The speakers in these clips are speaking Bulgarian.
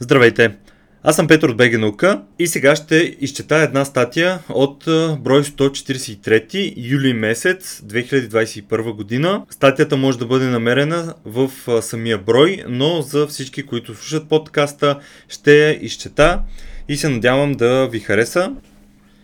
Здравейте! Аз съм Петър от БГ и сега ще изчета една статия от брой 143 юли месец 2021 година. Статията може да бъде намерена в самия брой, но за всички, които слушат подкаста, ще я изчета и се надявам да ви хареса.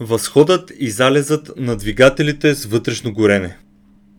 Възходът и залезът на двигателите с вътрешно горене.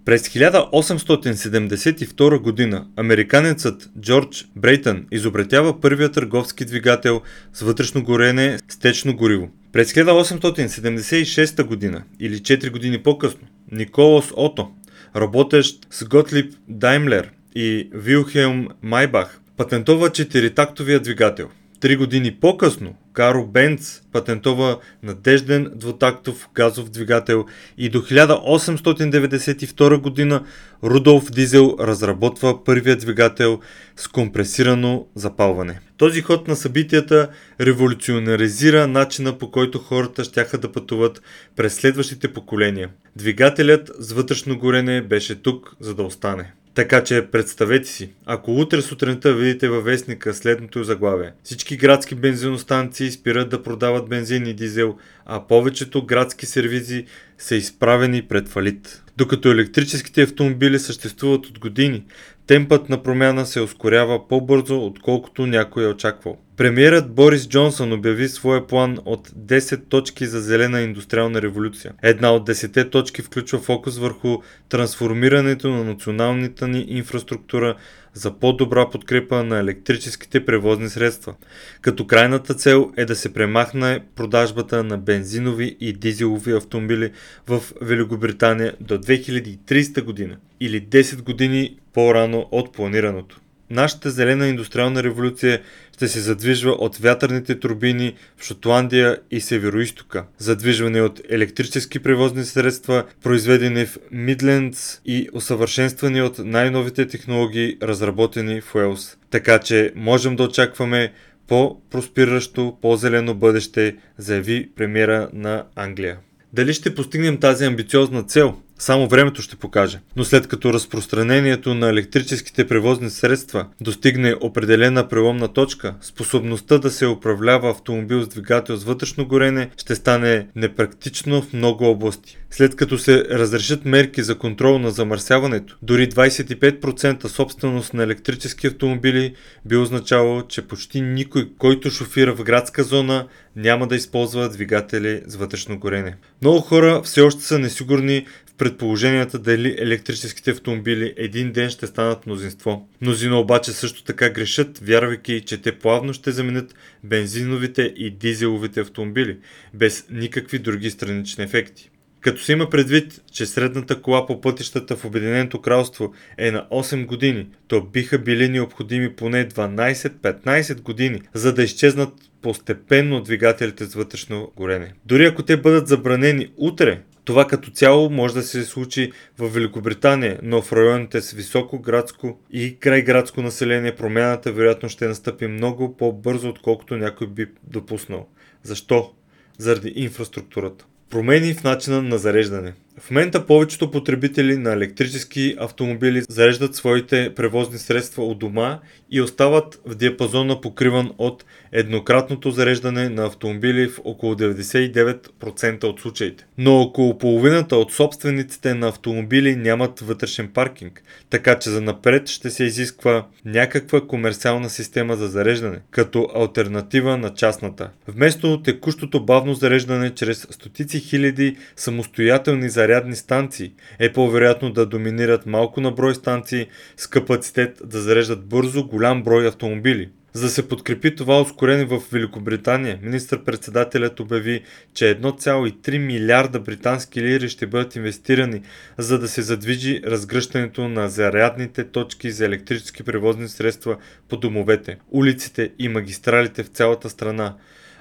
През 1872 година американецът Джордж Брейтън изобретява първия търговски двигател с вътрешно горене с течно гориво. През 1876 година или 4 години по-късно Николас Ото, работещ с Готлип Даймлер и Вилхелм Майбах, патентова четиритактовия двигател – Три години по-късно Каро Бенц патентова надежден двутактов газов двигател и до 1892 година Рудолф Дизел разработва първия двигател с компресирано запалване. Този ход на събитията революционаризира начина по който хората щяха да пътуват през следващите поколения. Двигателят с вътрешно горене беше тук, за да остане. Така че представете си, ако утре сутринта видите във вестника следното заглавие. Всички градски бензиностанции спират да продават бензин и дизел, а повечето градски сервизи са изправени пред фалит. Докато електрическите автомобили съществуват от години, темпът на промяна се ускорява по-бързо, отколкото някой е очаквал. Премьерът Борис Джонсън обяви своя план от 10 точки за зелена индустриална революция. Една от 10 точки включва фокус върху трансформирането на националната ни инфраструктура за по-добра подкрепа на електрическите превозни средства, като крайната цел е да се премахне продажбата на бензинови и дизелови автомобили в Великобритания до 2030 година или 10 години по-рано от планираното. Нашата зелена индустриална революция ще се задвижва от вятърните турбини в Шотландия и Североистока, задвижване от електрически превозни средства, произведени в Мидлендс и усъвършенствани от най-новите технологии, разработени в Уелс. Така че можем да очакваме по-проспиращо, по-зелено бъдеще, заяви премиера на Англия. Дали ще постигнем тази амбициозна цел? Само времето ще покаже. Но след като разпространението на електрическите превозни средства достигне определена преломна точка, способността да се управлява автомобил с двигател с вътрешно горене ще стане непрактично в много области. След като се разрешат мерки за контрол на замърсяването, дори 25% собственост на електрически автомобили би означавало, че почти никой, който шофира в градска зона, няма да използва двигатели с вътрешно горене. Много хора все още са несигурни предположенията дали електрическите автомобили един ден ще станат мнозинство. Мнозина обаче също така грешат, вярвайки, че те плавно ще заменят бензиновите и дизеловите автомобили, без никакви други странични ефекти. Като се има предвид, че средната кола по пътищата в Обединеното кралство е на 8 години, то биха били необходими поне 12-15 години, за да изчезнат постепенно двигателите с вътрешно горене. Дори ако те бъдат забранени утре, това като цяло може да се случи в Великобритания, но в районите с високо градско и крайградско население промяната вероятно ще настъпи много по-бързо, отколкото някой би допуснал. Защо? Заради инфраструктурата. Промени в начина на зареждане. В момента повечето потребители на електрически автомобили зареждат своите превозни средства от дома и остават в диапазона покриван от еднократното зареждане на автомобили в около 99% от случаите. Но около половината от собствениците на автомобили нямат вътрешен паркинг, така че за напред ще се изисква някаква комерциална система за зареждане, като альтернатива на частната. Вместо текущото бавно зареждане чрез стотици хиляди самостоятелни зарядни станции, е по-вероятно да доминират малко на брой станции с капацитет да зареждат бързо голям брой автомобили. За да се подкрепи това ускорение в Великобритания, министър-председателят обяви, че 1,3 милиарда британски лири ще бъдат инвестирани, за да се задвижи разгръщането на зарядните точки за електрически превозни средства по домовете, улиците и магистралите в цялата страна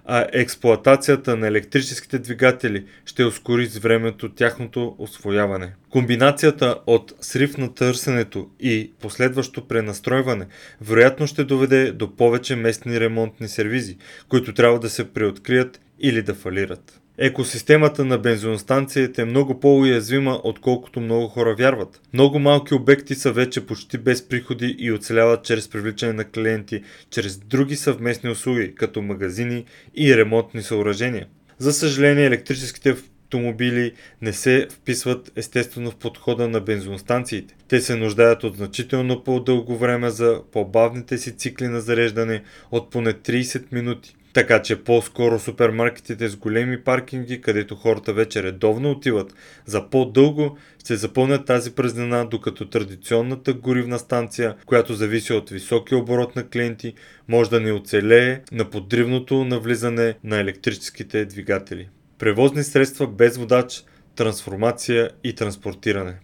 а експлоатацията на електрическите двигатели ще ускори с времето тяхното освояване. Комбинацията от срив на търсенето и последващо пренастройване вероятно ще доведе до повече местни ремонтни сервизи, които трябва да се преоткрият или да фалират. Екосистемата на бензиностанциите е много по-уязвима, отколкото много хора вярват. Много малки обекти са вече почти без приходи и оцеляват чрез привличане на клиенти, чрез други съвместни услуги, като магазини и ремонтни съоръжения. За съжаление, електрическите автомобили не се вписват естествено в подхода на бензиностанциите. Те се нуждаят от значително по-дълго време за по-бавните си цикли на зареждане от поне 30 минути. Така че по-скоро супермаркетите с големи паркинги, където хората вече редовно отиват за по-дълго, ще запълнят тази празнина, докато традиционната горивна станция, която зависи от високия оборот на клиенти, може да не оцелее на подривното навлизане на електрическите двигатели. Превозни средства без водач, трансформация и транспортиране.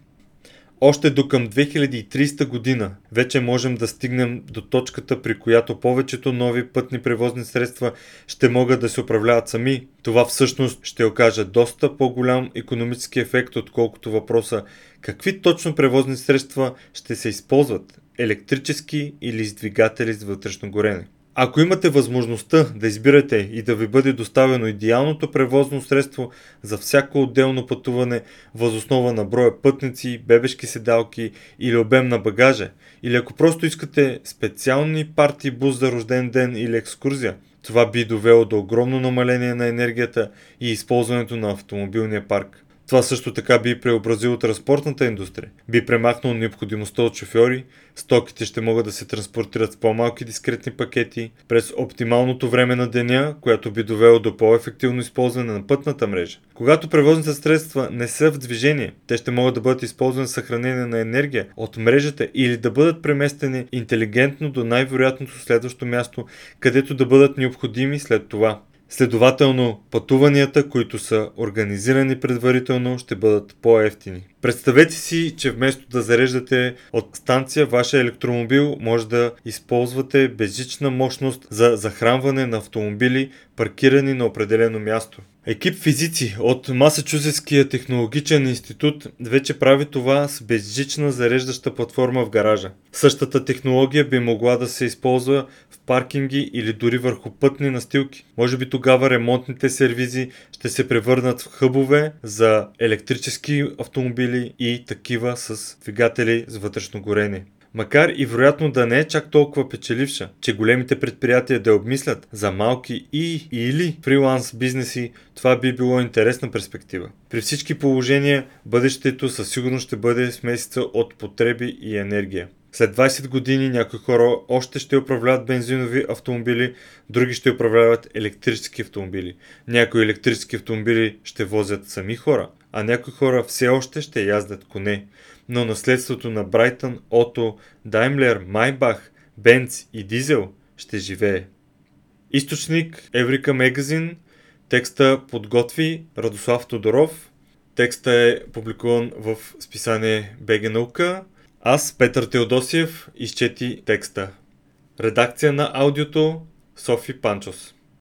Още до към 2300 година вече можем да стигнем до точката, при която повечето нови пътни превозни средства ще могат да се управляват сами. Това всъщност ще окаже доста по-голям економически ефект, отколкото въпроса какви точно превозни средства ще се използват електрически или с двигатели с вътрешно горене. Ако имате възможността да избирате и да ви бъде доставено идеалното превозно средство за всяко отделно пътуване възоснова на броя пътници, бебешки седалки или обем на багажа, или ако просто искате специални парти бус за рожден ден или екскурзия, това би довело до огромно намаление на енергията и използването на автомобилния парк. Това също така би преобразило транспортната индустрия. Би премахнал необходимостта от шофьори, стоките ще могат да се транспортират с по-малки дискретни пакети през оптималното време на деня, което би довело до по-ефективно използване на пътната мрежа. Когато превозните средства не са в движение, те ще могат да бъдат използвани за съхранение на енергия от мрежата или да бъдат преместени интелигентно до най-вероятното следващо място, където да бъдат необходими след това. Следователно, пътуванията, които са организирани предварително, ще бъдат по-ефтини. Представете си, че вместо да зареждате от станция вашия електромобил, може да използвате безжична мощност за захранване на автомобили, паркирани на определено място. Екип физици от Масачузетския технологичен институт вече прави това с безжична зареждаща платформа в гаража. Същата технология би могла да се използва в паркинги или дори върху пътни настилки. Може би тогава ремонтните сервизи ще се превърнат в хъбове за електрически автомобили и такива с двигатели с вътрешно горене макар и вероятно да не е чак толкова печеливша, че големите предприятия да обмислят за малки и или фриланс бизнеси, това би било интересна перспектива. При всички положения, бъдещето със сигурност ще бъде смесица от потреби и енергия. След 20 години някои хора още ще управляват бензинови автомобили, други ще управляват електрически автомобили. Някои електрически автомобили ще возят сами хора, а някои хора все още ще яздат коне но наследството на Брайтън, Ото, Даймлер, Майбах, Бенц и Дизел ще живее. Източник Еврика Мегазин. Текста подготви Радослав Тодоров. Текста е публикуван в списание БГ наука. Аз, Петър Теодосиев, изчети текста. Редакция на аудиото Софи Панчос.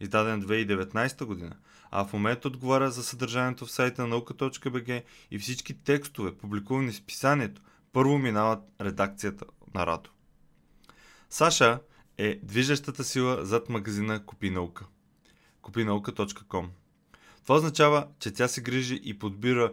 издаден 2019 година, а в момента отговаря за съдържанието в сайта на наука.бг и всички текстове, публикувани в списанието, първо минават редакцията на Радо. Саша е движещата сила зад магазина Купи наука. Купинаука.com Това означава, че тя се грижи и подбира